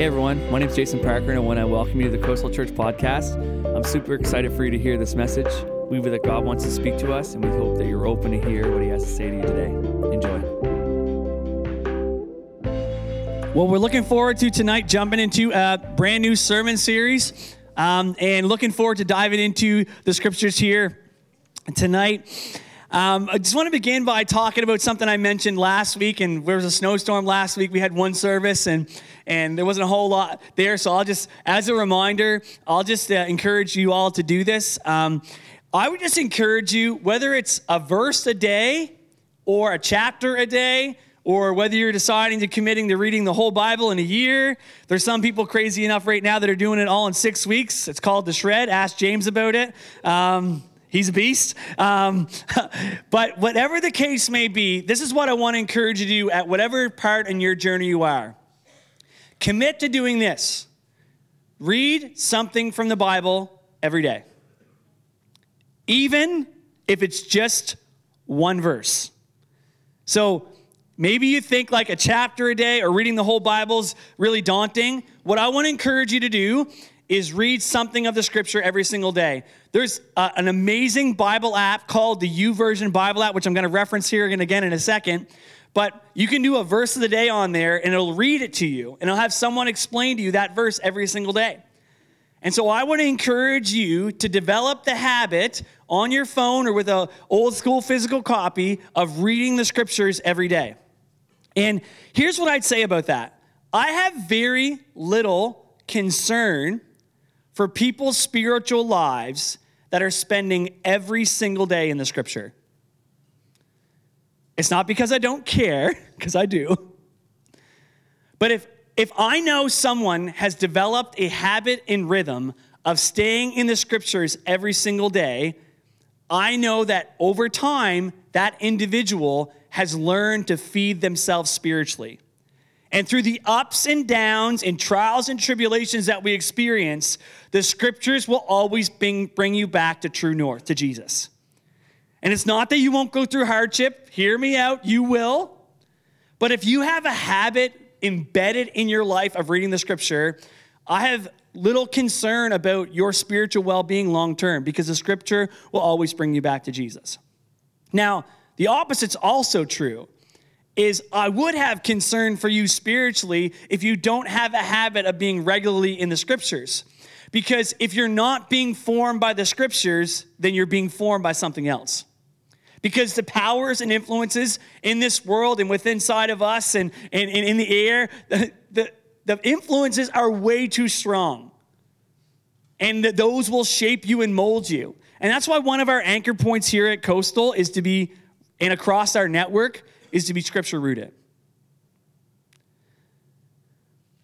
Hey everyone, my name is Jason Parker, and I want to welcome you to the Coastal Church podcast. I'm super excited for you to hear this message. We believe that God wants to speak to us, and we hope that you're open to hear what He has to say to you today. Enjoy. Well, we're looking forward to tonight jumping into a brand new sermon series um, and looking forward to diving into the scriptures here tonight. Um, I just want to begin by talking about something I mentioned last week. And there was a snowstorm last week. We had one service, and and there wasn't a whole lot there. So I'll just, as a reminder, I'll just uh, encourage you all to do this. Um, I would just encourage you, whether it's a verse a day or a chapter a day, or whether you're deciding to committing to reading the whole Bible in a year. There's some people crazy enough right now that are doing it all in six weeks. It's called the shred. Ask James about it. Um, He's a beast. Um, but whatever the case may be, this is what I want to encourage you to do at whatever part in your journey you are. Commit to doing this read something from the Bible every day, even if it's just one verse. So maybe you think like a chapter a day or reading the whole Bible's really daunting. What I want to encourage you to do is read something of the scripture every single day. There's uh, an amazing Bible app called the YouVersion Bible app, which I'm going to reference here and again in a second. But you can do a verse of the day on there and it'll read it to you and it'll have someone explain to you that verse every single day. And so I want to encourage you to develop the habit on your phone or with a old school physical copy of reading the scriptures every day. And here's what I'd say about that. I have very little concern for people's spiritual lives that are spending every single day in the scripture. It's not because I don't care, because I do. But if, if I know someone has developed a habit and rhythm of staying in the scriptures every single day, I know that over time, that individual has learned to feed themselves spiritually. And through the ups and downs and trials and tribulations that we experience, the scriptures will always bring, bring you back to true north, to Jesus. And it's not that you won't go through hardship. Hear me out, you will. But if you have a habit embedded in your life of reading the scripture, I have little concern about your spiritual well being long term because the scripture will always bring you back to Jesus. Now, the opposite's also true is I would have concern for you spiritually if you don't have a habit of being regularly in the scriptures. Because if you're not being formed by the scriptures, then you're being formed by something else. Because the powers and influences in this world and within inside of us and, and, and in the air, the, the, the influences are way too strong. And that those will shape you and mold you. And that's why one of our anchor points here at Coastal is to be, and across our network, is to be scripture rooted.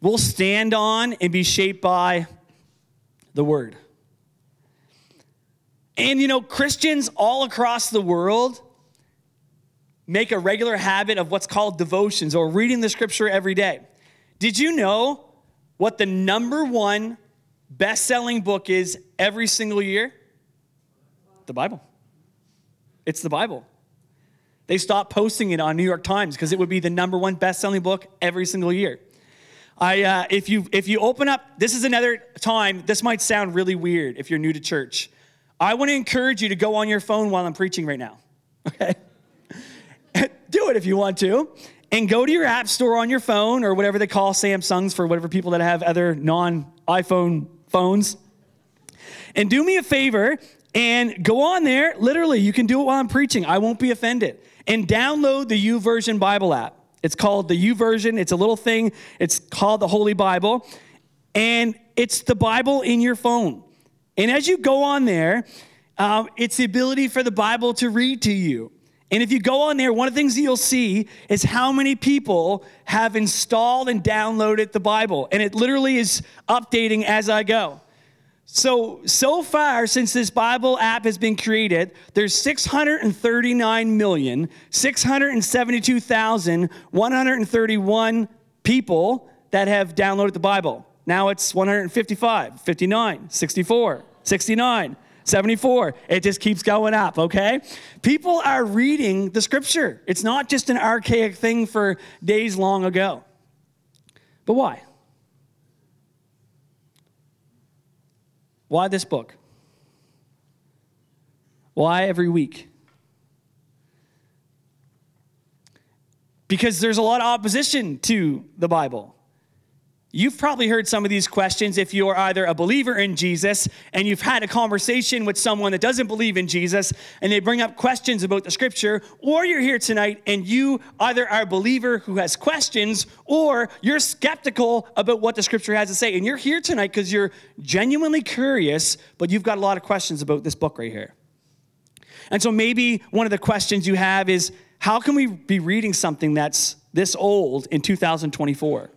We'll stand on and be shaped by the word. And you know, Christians all across the world make a regular habit of what's called devotions or reading the scripture every day. Did you know what the number one best selling book is every single year? The Bible. It's the Bible. They stopped posting it on New York Times because it would be the number one best-selling book every single year. I, uh, if you if you open up, this is another time. This might sound really weird if you're new to church. I want to encourage you to go on your phone while I'm preaching right now. Okay, do it if you want to, and go to your app store on your phone or whatever they call Samsungs for whatever people that have other non-iPhone phones. And do me a favor and go on there. Literally, you can do it while I'm preaching. I won't be offended and download the YouVersion Bible app. It's called the YouVersion. It's a little thing. It's called the Holy Bible. And it's the Bible in your phone. And as you go on there, um, it's the ability for the Bible to read to you. And if you go on there, one of the things that you'll see is how many people have installed and downloaded the Bible. And it literally is updating as I go. So, so far, since this Bible app has been created, there's 639,672,131 people that have downloaded the Bible. Now it's 155, 59, 64, 69, 74. It just keeps going up, okay? People are reading the scripture. It's not just an archaic thing for days long ago. But why? Why this book? Why every week? Because there's a lot of opposition to the Bible. You've probably heard some of these questions if you're either a believer in Jesus and you've had a conversation with someone that doesn't believe in Jesus and they bring up questions about the scripture, or you're here tonight and you either are a believer who has questions or you're skeptical about what the scripture has to say. And you're here tonight because you're genuinely curious, but you've got a lot of questions about this book right here. And so maybe one of the questions you have is how can we be reading something that's this old in 2024?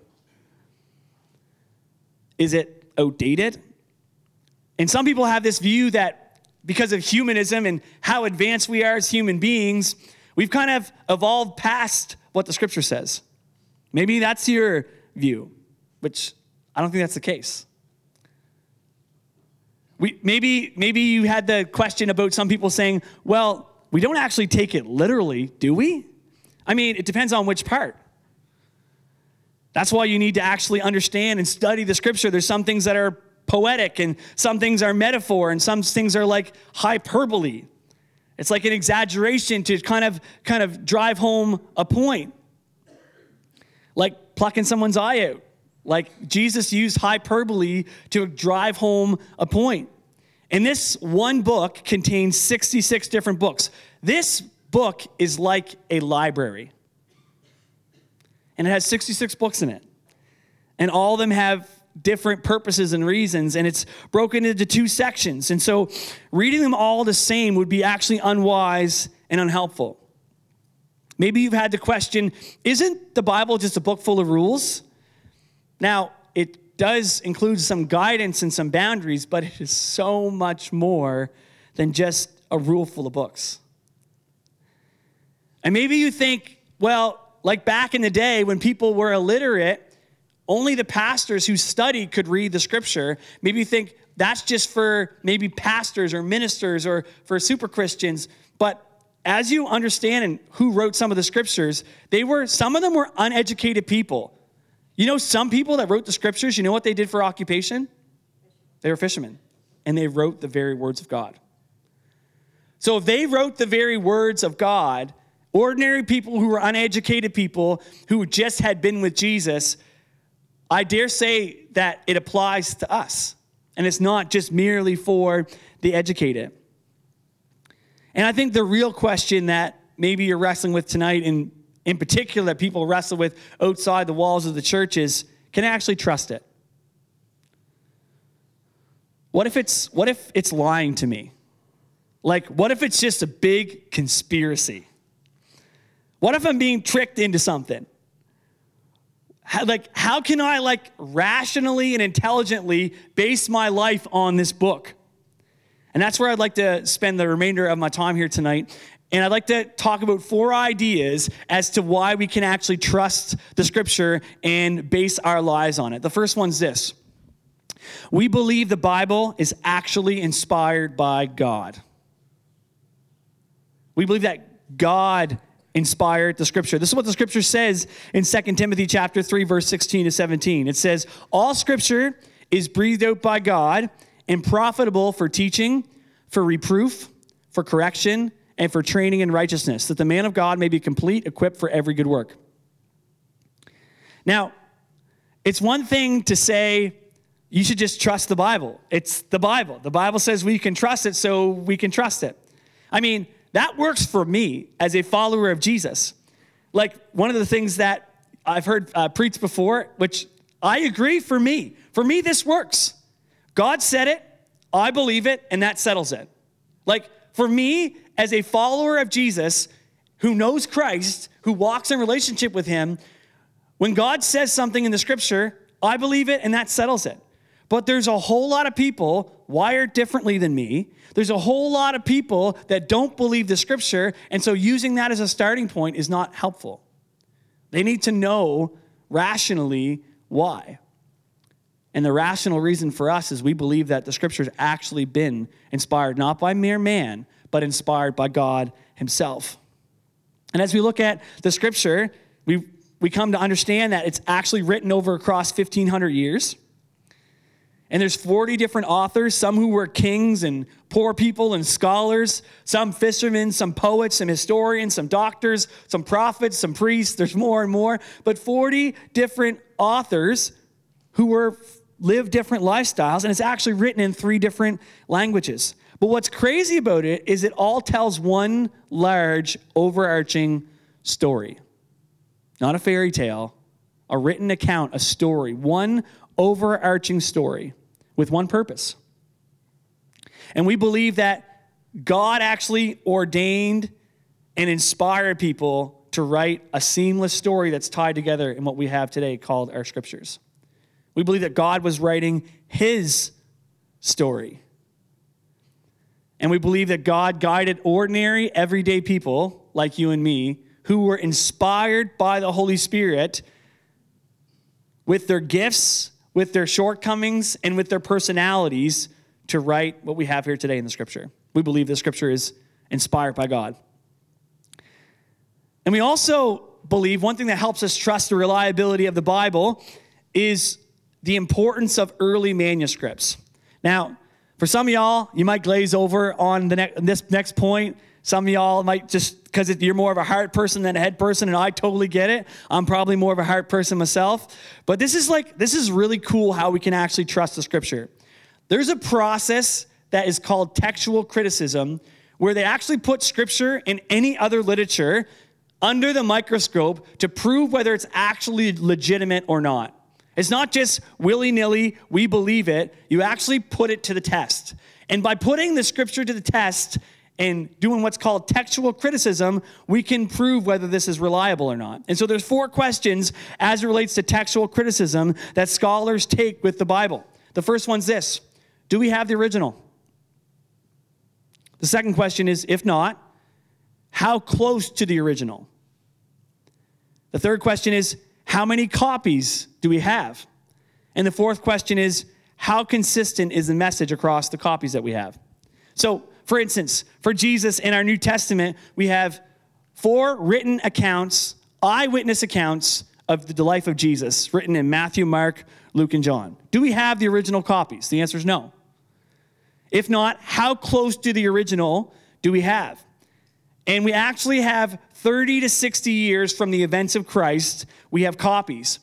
Is it outdated? And some people have this view that because of humanism and how advanced we are as human beings, we've kind of evolved past what the scripture says. Maybe that's your view, which I don't think that's the case. We, maybe, maybe you had the question about some people saying, well, we don't actually take it literally, do we? I mean, it depends on which part. That's why you need to actually understand and study the scripture. There's some things that are poetic, and some things are metaphor, and some things are like hyperbole. It's like an exaggeration to kind of kind of drive home a point. Like plucking someone's eye out. Like Jesus used hyperbole to drive home a point. And this one book contains 66 different books. This book is like a library and it has 66 books in it. And all of them have different purposes and reasons, and it's broken into two sections. And so reading them all the same would be actually unwise and unhelpful. Maybe you've had the question isn't the Bible just a book full of rules? Now, it does include some guidance and some boundaries, but it is so much more than just a rule full of books. And maybe you think, well, like back in the day when people were illiterate, only the pastors who studied could read the scripture. Maybe you think that's just for maybe pastors or ministers or for super Christians. But as you understand and who wrote some of the scriptures, they were some of them were uneducated people. You know, some people that wrote the scriptures, you know what they did for occupation? They were fishermen, and they wrote the very words of God. So if they wrote the very words of God, ordinary people who were uneducated people who just had been with Jesus, I dare say that it applies to us. And it's not just merely for the educated. And I think the real question that maybe you're wrestling with tonight, and in particular that people wrestle with outside the walls of the church, is can I actually trust it? What if it's what if it's lying to me? Like what if it's just a big conspiracy? What if I'm being tricked into something? How, like, how can I like rationally and intelligently base my life on this book? And that's where I'd like to spend the remainder of my time here tonight. And I'd like to talk about four ideas as to why we can actually trust the scripture and base our lives on it. The first one's this we believe the Bible is actually inspired by God. We believe that God inspired the scripture. This is what the scripture says in 2 Timothy chapter 3 verse 16 to 17. It says, "All scripture is breathed out by God and profitable for teaching, for reproof, for correction, and for training in righteousness, that the man of God may be complete, equipped for every good work." Now, it's one thing to say you should just trust the Bible. It's the Bible. The Bible says we can trust it, so we can trust it. I mean, that works for me as a follower of Jesus. Like one of the things that I've heard uh, preached before, which I agree for me. For me, this works. God said it, I believe it, and that settles it. Like for me, as a follower of Jesus who knows Christ, who walks in relationship with him, when God says something in the scripture, I believe it and that settles it. But there's a whole lot of people wired differently than me there's a whole lot of people that don't believe the scripture, and so using that as a starting point is not helpful. They need to know rationally why. And the rational reason for us is we believe that the scripture's actually been inspired not by mere man, but inspired by God himself. And as we look at the scripture, we, we come to understand that it's actually written over across 1,500 years. And there's 40 different authors, some who were kings and poor people and scholars, some fishermen, some poets, some historians, some doctors, some prophets, some priests. There's more and more, but 40 different authors who were live different lifestyles and it's actually written in three different languages. But what's crazy about it is it all tells one large overarching story. Not a fairy tale, a written account, a story, one overarching story with one purpose. And we believe that God actually ordained and inspired people to write a seamless story that's tied together in what we have today called our scriptures. We believe that God was writing his story. And we believe that God guided ordinary, everyday people like you and me who were inspired by the Holy Spirit with their gifts with their shortcomings and with their personalities to write what we have here today in the scripture. We believe the scripture is inspired by God. And we also believe one thing that helps us trust the reliability of the Bible is the importance of early manuscripts. Now, for some of y'all, you might glaze over on the ne- this next point some of y'all might just, because you're more of a heart person than a head person, and I totally get it. I'm probably more of a heart person myself. But this is like, this is really cool how we can actually trust the scripture. There's a process that is called textual criticism, where they actually put scripture and any other literature under the microscope to prove whether it's actually legitimate or not. It's not just willy nilly, we believe it. You actually put it to the test. And by putting the scripture to the test, and doing what's called textual criticism, we can prove whether this is reliable or not. And so there's four questions as it relates to textual criticism that scholars take with the Bible. The first one's this Do we have the original? The second question is if not, how close to the original? The third question is how many copies do we have? And the fourth question is how consistent is the message across the copies that we have? So, for instance, for Jesus in our New Testament, we have four written accounts, eyewitness accounts of the life of Jesus, written in Matthew, Mark, Luke, and John. Do we have the original copies? The answer is no. If not, how close to the original do we have? And we actually have 30 to 60 years from the events of Christ, we have copies.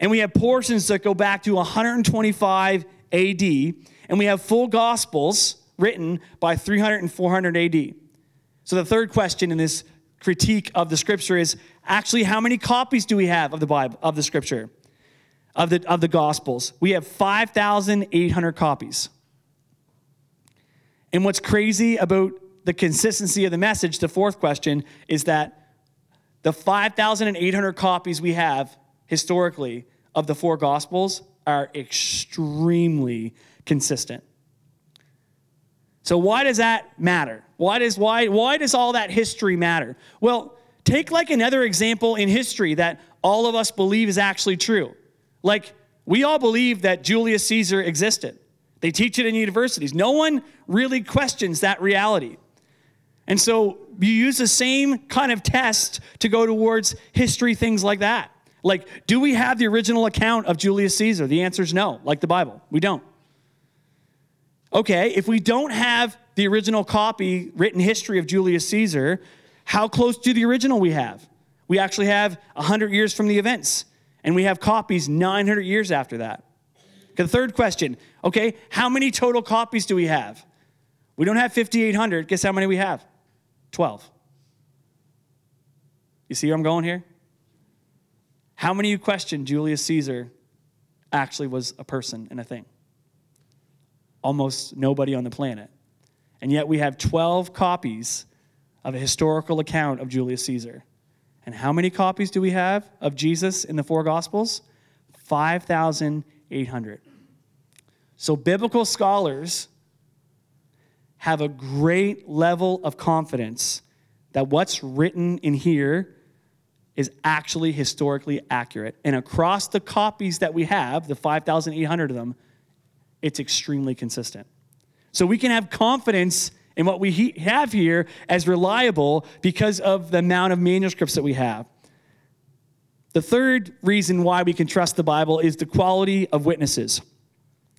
And we have portions that go back to 125 AD, and we have full gospels written by 300 and 400 AD. So the third question in this critique of the scripture is actually how many copies do we have of the Bible, of the scripture, of the, of the gospels? We have 5,800 copies. And what's crazy about the consistency of the message, the fourth question, is that the 5,800 copies we have historically of the four gospels are extremely consistent. So why does that matter? Why does why why does all that history matter? Well, take like another example in history that all of us believe is actually true. Like we all believe that Julius Caesar existed. They teach it in universities. No one really questions that reality. And so you use the same kind of test to go towards history things like that. Like, do we have the original account of Julius Caesar? The answer is no, like the Bible. We don't. Okay, if we don't have the original copy, written history of Julius Caesar, how close to the original we have? We actually have 100 years from the events, and we have copies 900 years after that. The third question okay, how many total copies do we have? We don't have 5,800. Guess how many we have? 12. You see where I'm going here? How many you question Julius Caesar actually was a person and a thing? Almost nobody on the planet. And yet we have 12 copies of a historical account of Julius Caesar. And how many copies do we have of Jesus in the four Gospels? 5,800. So biblical scholars have a great level of confidence that what's written in here is actually historically accurate. And across the copies that we have, the 5,800 of them, it's extremely consistent. So we can have confidence in what we have here as reliable because of the amount of manuscripts that we have. The third reason why we can trust the Bible is the quality of witnesses.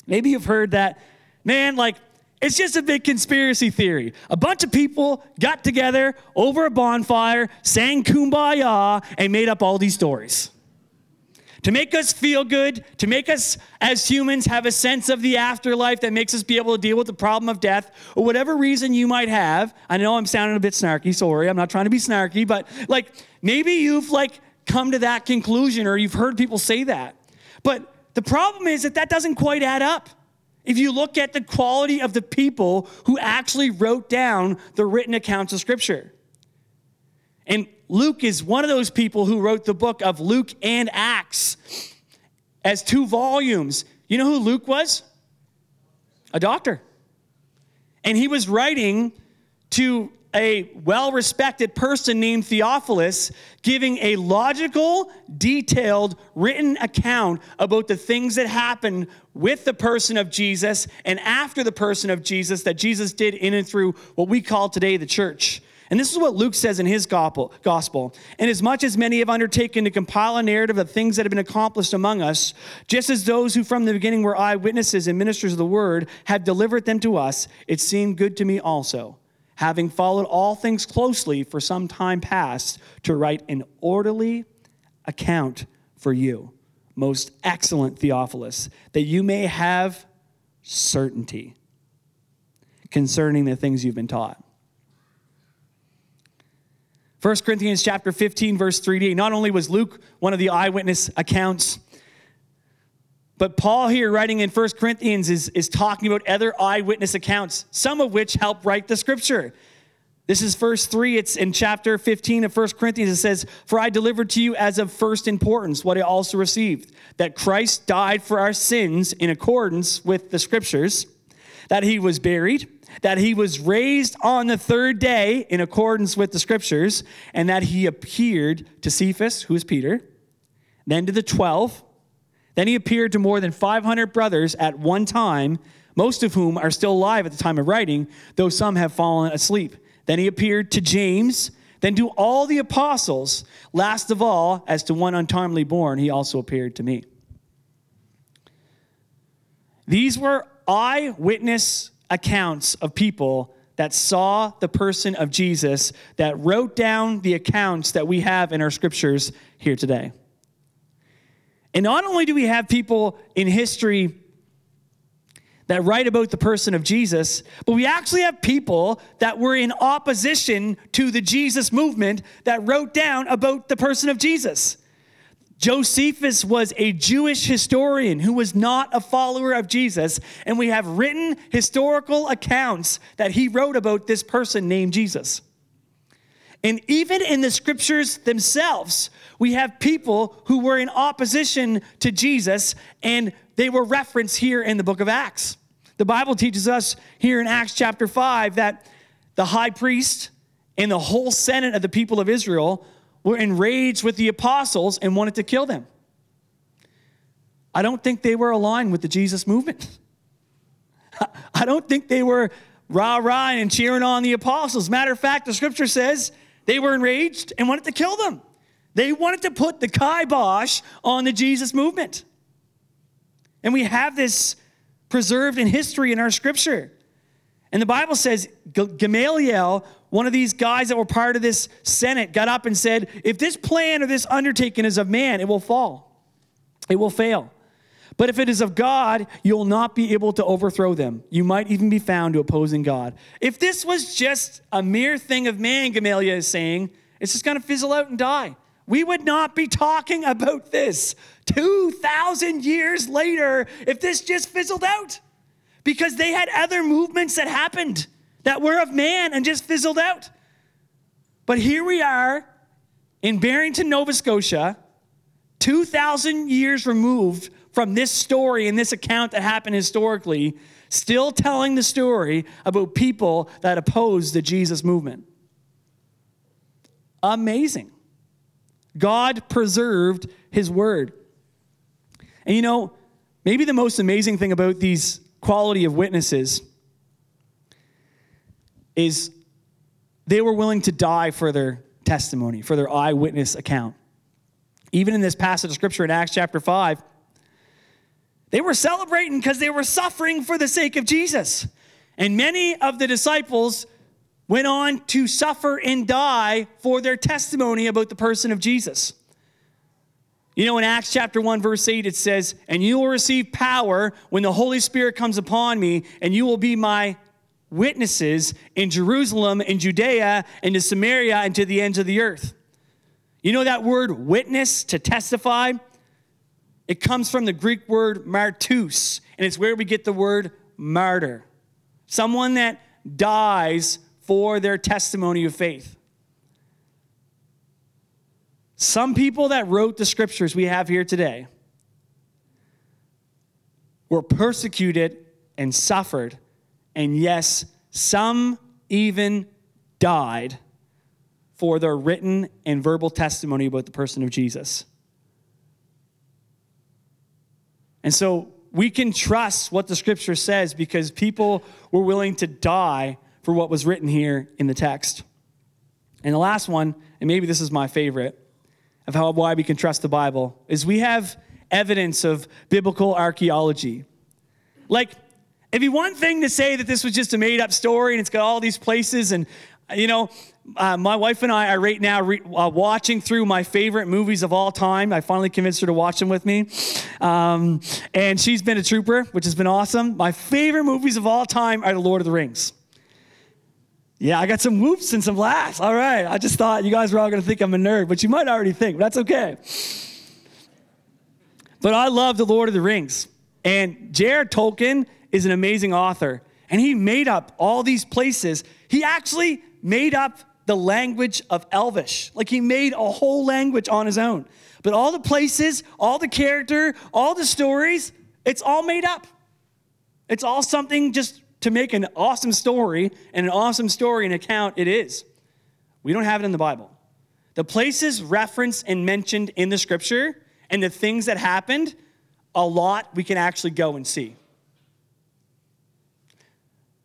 Maybe you've heard that, man, like, it's just a big conspiracy theory. A bunch of people got together over a bonfire, sang kumbaya, and made up all these stories. To make us feel good, to make us as humans have a sense of the afterlife that makes us be able to deal with the problem of death, or whatever reason you might have. I know I'm sounding a bit snarky, sorry, I'm not trying to be snarky, but like maybe you've like come to that conclusion or you've heard people say that. But the problem is that that doesn't quite add up. If you look at the quality of the people who actually wrote down the written accounts of Scripture. And Luke is one of those people who wrote the book of Luke and Acts as two volumes. You know who Luke was? A doctor. And he was writing to a well respected person named Theophilus, giving a logical, detailed, written account about the things that happened with the person of Jesus and after the person of Jesus that Jesus did in and through what we call today the church. And this is what Luke says in his gospel. And as much as many have undertaken to compile a narrative of things that have been accomplished among us, just as those who from the beginning were eyewitnesses and ministers of the word have delivered them to us, it seemed good to me also having followed all things closely for some time past, to write an orderly account for you, most excellent Theophilus, that you may have certainty concerning the things you've been taught. 1 Corinthians chapter 15 verse 3d not only was Luke one of the eyewitness accounts but Paul here writing in 1 Corinthians is, is talking about other eyewitness accounts, some of which help write the scripture. This is verse 3. It's in chapter 15 of 1 Corinthians. It says, For I delivered to you as of first importance what I also received that Christ died for our sins in accordance with the scriptures, that he was buried, that he was raised on the third day in accordance with the scriptures, and that he appeared to Cephas, who is Peter, then to the 12 then he appeared to more than 500 brothers at one time, most of whom are still alive at the time of writing, though some have fallen asleep. Then he appeared to James, then to all the apostles. Last of all, as to one untimely born, he also appeared to me. These were eyewitness accounts of people that saw the person of Jesus, that wrote down the accounts that we have in our scriptures here today. And not only do we have people in history that write about the person of Jesus, but we actually have people that were in opposition to the Jesus movement that wrote down about the person of Jesus. Josephus was a Jewish historian who was not a follower of Jesus, and we have written historical accounts that he wrote about this person named Jesus. And even in the scriptures themselves, we have people who were in opposition to Jesus, and they were referenced here in the book of Acts. The Bible teaches us here in Acts chapter 5 that the high priest and the whole senate of the people of Israel were enraged with the apostles and wanted to kill them. I don't think they were aligned with the Jesus movement. I don't think they were rah rah and cheering on the apostles. Matter of fact, the scripture says they were enraged and wanted to kill them. They wanted to put the kibosh on the Jesus movement. And we have this preserved in history in our scripture. And the Bible says Gamaliel, one of these guys that were part of this Senate, got up and said, If this plan or this undertaking is of man, it will fall, it will fail. But if it is of God, you'll not be able to overthrow them. You might even be found to opposing God. If this was just a mere thing of man, Gamaliel is saying, it's just going to fizzle out and die we would not be talking about this 2,000 years later if this just fizzled out. Because they had other movements that happened that were of man and just fizzled out. But here we are in Barrington, Nova Scotia, 2,000 years removed from this story and this account that happened historically, still telling the story about people that opposed the Jesus movement. Amazing. God preserved his word. And you know, maybe the most amazing thing about these quality of witnesses is they were willing to die for their testimony, for their eyewitness account. Even in this passage of scripture in Acts chapter 5, They were celebrating because they were suffering for the sake of Jesus. And many of the disciples went on to suffer and die for their testimony about the person of Jesus. You know, in Acts chapter 1, verse 8, it says, And you will receive power when the Holy Spirit comes upon me, and you will be my witnesses in Jerusalem, in Judea, and to Samaria, and to the ends of the earth. You know that word witness, to testify? It comes from the Greek word martus, and it's where we get the word martyr. Someone that dies for their testimony of faith. Some people that wrote the scriptures we have here today were persecuted and suffered, and yes, some even died for their written and verbal testimony about the person of Jesus. And so we can trust what the scripture says because people were willing to die for what was written here in the text. And the last one, and maybe this is my favorite of how why we can trust the Bible, is we have evidence of biblical archaeology. Like, it'd be one thing to say that this was just a made up story and it's got all these places and you know, uh, my wife and I are right now re- uh, watching through my favorite movies of all time. I finally convinced her to watch them with me. Um, and she's been a trooper, which has been awesome. My favorite movies of all time are The Lord of the Rings. Yeah, I got some whoops and some laughs. All right. I just thought you guys were all going to think I'm a nerd, but you might already think, but that's okay. But I love The Lord of the Rings. And J.R.R. Tolkien is an amazing author. And he made up all these places. He actually made up the language of Elvish. Like he made a whole language on his own. But all the places, all the character, all the stories, it's all made up. It's all something just to make an awesome story, and an awesome story and account it is. We don't have it in the Bible. The places referenced and mentioned in the scripture and the things that happened, a lot we can actually go and see.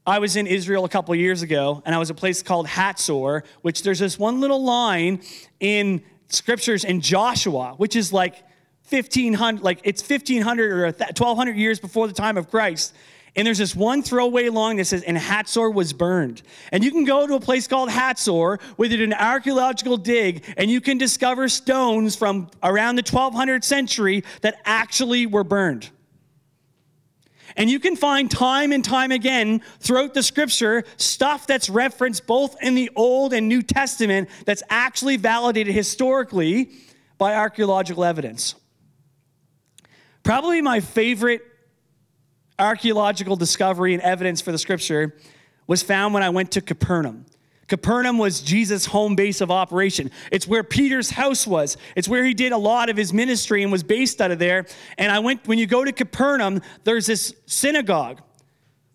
I was in Israel a couple years ago, and I was at a place called Hatzor, which there's this one little line in scriptures in Joshua, which is like 1500, like it's 1500 or 1200 years before the time of Christ. And there's this one throwaway line that says, and Hatzor was burned. And you can go to a place called Hatzor they an archaeological dig, and you can discover stones from around the 1200th century that actually were burned. And you can find time and time again throughout the scripture stuff that's referenced both in the Old and New Testament that's actually validated historically by archaeological evidence. Probably my favorite archaeological discovery and evidence for the scripture was found when I went to Capernaum. Capernaum was Jesus' home base of operation. It's where Peter's house was. It's where he did a lot of his ministry and was based out of there. And I went, when you go to Capernaum, there's this synagogue.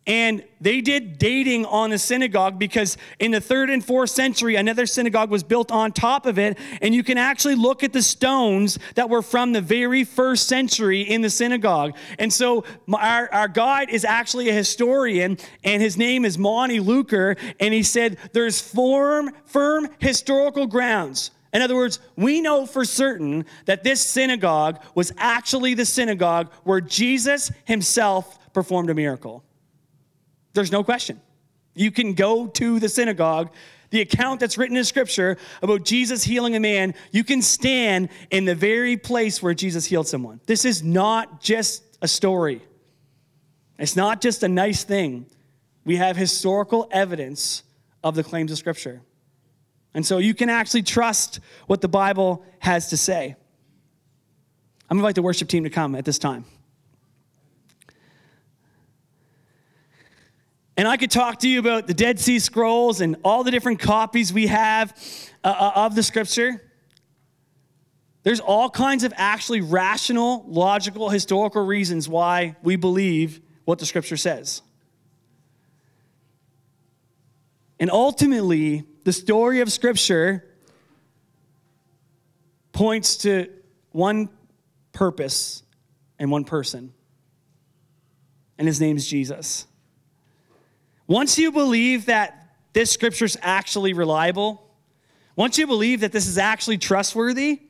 And they did dating on the synagogue because in the third and fourth century, another synagogue was built on top of it. And you can actually look at the stones that were from the very first century in the synagogue. And so our, our guide is actually a historian, and his name is Monty Luker. And he said there's firm, firm historical grounds. In other words, we know for certain that this synagogue was actually the synagogue where Jesus himself performed a miracle. There's no question. You can go to the synagogue, the account that's written in scripture about Jesus healing a man, you can stand in the very place where Jesus healed someone. This is not just a story, it's not just a nice thing. We have historical evidence of the claims of scripture. And so you can actually trust what the Bible has to say. I'm going to invite the worship team to come at this time. And I could talk to you about the Dead Sea Scrolls and all the different copies we have uh, uh, of the scripture. There's all kinds of actually rational, logical, historical reasons why we believe what the scripture says. And ultimately, the story of scripture points to one purpose and one person, and his name is Jesus. Once you believe that this scripture is actually reliable, once you believe that this is actually trustworthy,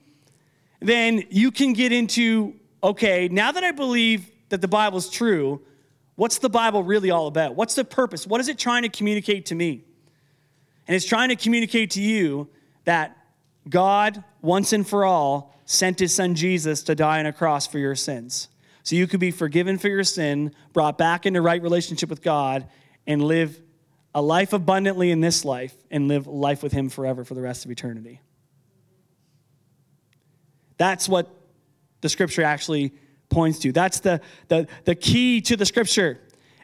then you can get into okay, now that I believe that the Bible is true, what's the Bible really all about? What's the purpose? What is it trying to communicate to me? And it's trying to communicate to you that God, once and for all, sent his son Jesus to die on a cross for your sins. So you could be forgiven for your sin, brought back into right relationship with God, and live a life abundantly in this life and live life with him forever for the rest of eternity. That's what the scripture actually points to. That's the, the, the key to the scripture.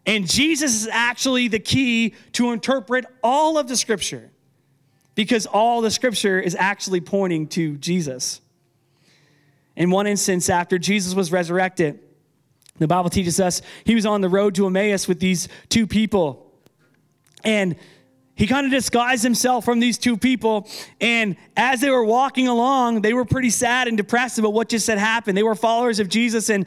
And Jesus is actually the key to interpret all of the scripture because all the scripture is actually pointing to Jesus. In one instance, after Jesus was resurrected, the Bible teaches us he was on the road to Emmaus with these two people. And he kind of disguised himself from these two people. And as they were walking along, they were pretty sad and depressed about what just had happened. They were followers of Jesus, and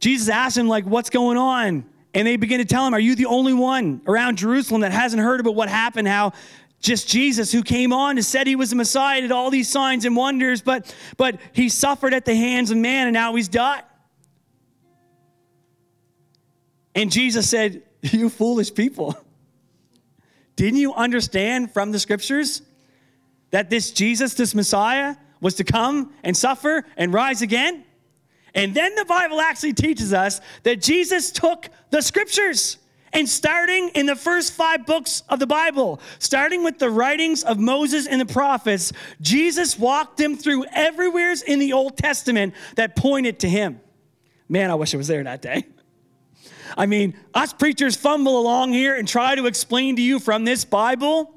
Jesus asked them, like, what's going on? And they begin to tell him, Are you the only one around Jerusalem that hasn't heard about what happened? How just Jesus who came on and said he was the Messiah, did all these signs and wonders, but, but he suffered at the hands of man and now he's died. And Jesus said, You foolish people. Didn't you understand from the scriptures that this Jesus, this Messiah, was to come and suffer and rise again? And then the Bible actually teaches us that Jesus took the scriptures and starting in the first five books of the Bible, starting with the writings of Moses and the prophets, Jesus walked them through everywheres in the Old Testament that pointed to him. Man, I wish I was there that day. I mean, us preachers fumble along here and try to explain to you from this Bible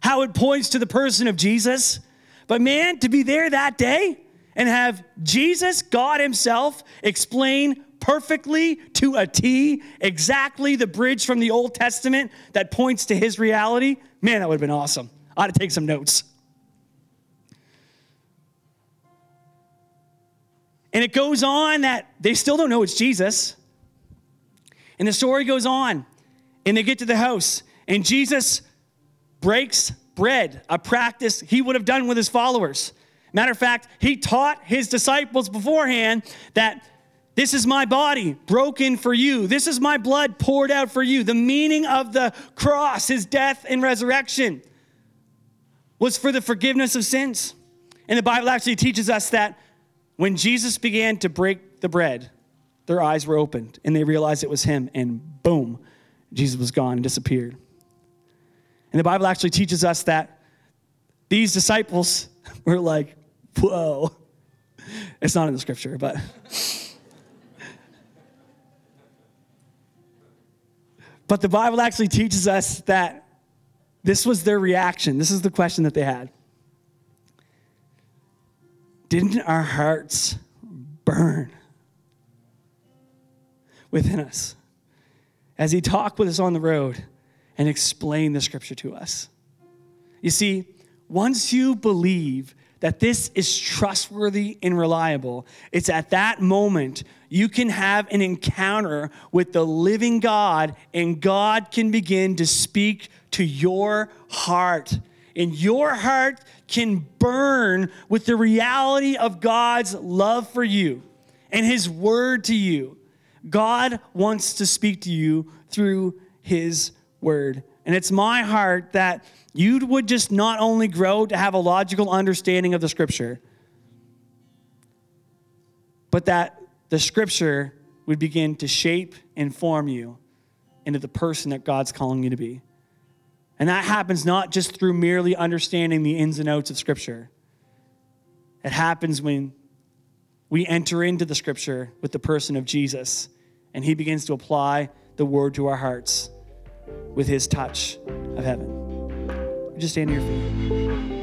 how it points to the person of Jesus. But man, to be there that day and have Jesus, God Himself, explain perfectly to a T exactly the bridge from the Old Testament that points to his reality, man, that would have been awesome. I ought to take some notes. And it goes on that they still don't know it's Jesus. And the story goes on, and they get to the house, and Jesus breaks bread, a practice he would have done with his followers. Matter of fact, he taught his disciples beforehand that this is my body broken for you. This is my blood poured out for you. The meaning of the cross, his death and resurrection, was for the forgiveness of sins. And the Bible actually teaches us that when Jesus began to break the bread, their eyes were opened and they realized it was him, and boom, Jesus was gone and disappeared. And the Bible actually teaches us that these disciples were like, whoa. It's not in the scripture, but. But the Bible actually teaches us that this was their reaction. This is the question that they had. Didn't our hearts burn within us as he talked with us on the road and explained the scripture to us? You see, once you believe that this is trustworthy and reliable, it's at that moment you can have an encounter with the living God, and God can begin to speak to your heart. And your heart can burn with the reality of God's love for you and His word to you. God wants to speak to you through His word. And it's my heart that you would just not only grow to have a logical understanding of the scripture, but that the scripture would begin to shape and form you into the person that God's calling you to be. And that happens not just through merely understanding the ins and outs of scripture, it happens when we enter into the scripture with the person of Jesus and he begins to apply the word to our hearts with his touch of heaven. Just stand to your feet.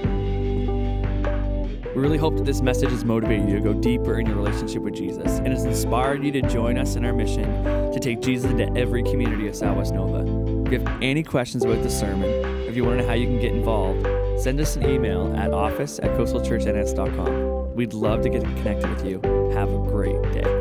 We really hope that this message has motivated you to go deeper in your relationship with Jesus and has inspired you to join us in our mission to take Jesus into every community of Southwest Nova. If you have any questions about the sermon, if you want to know how you can get involved, send us an email at office at coastalchurchns.com. We'd love to get connected with you. Have a great day.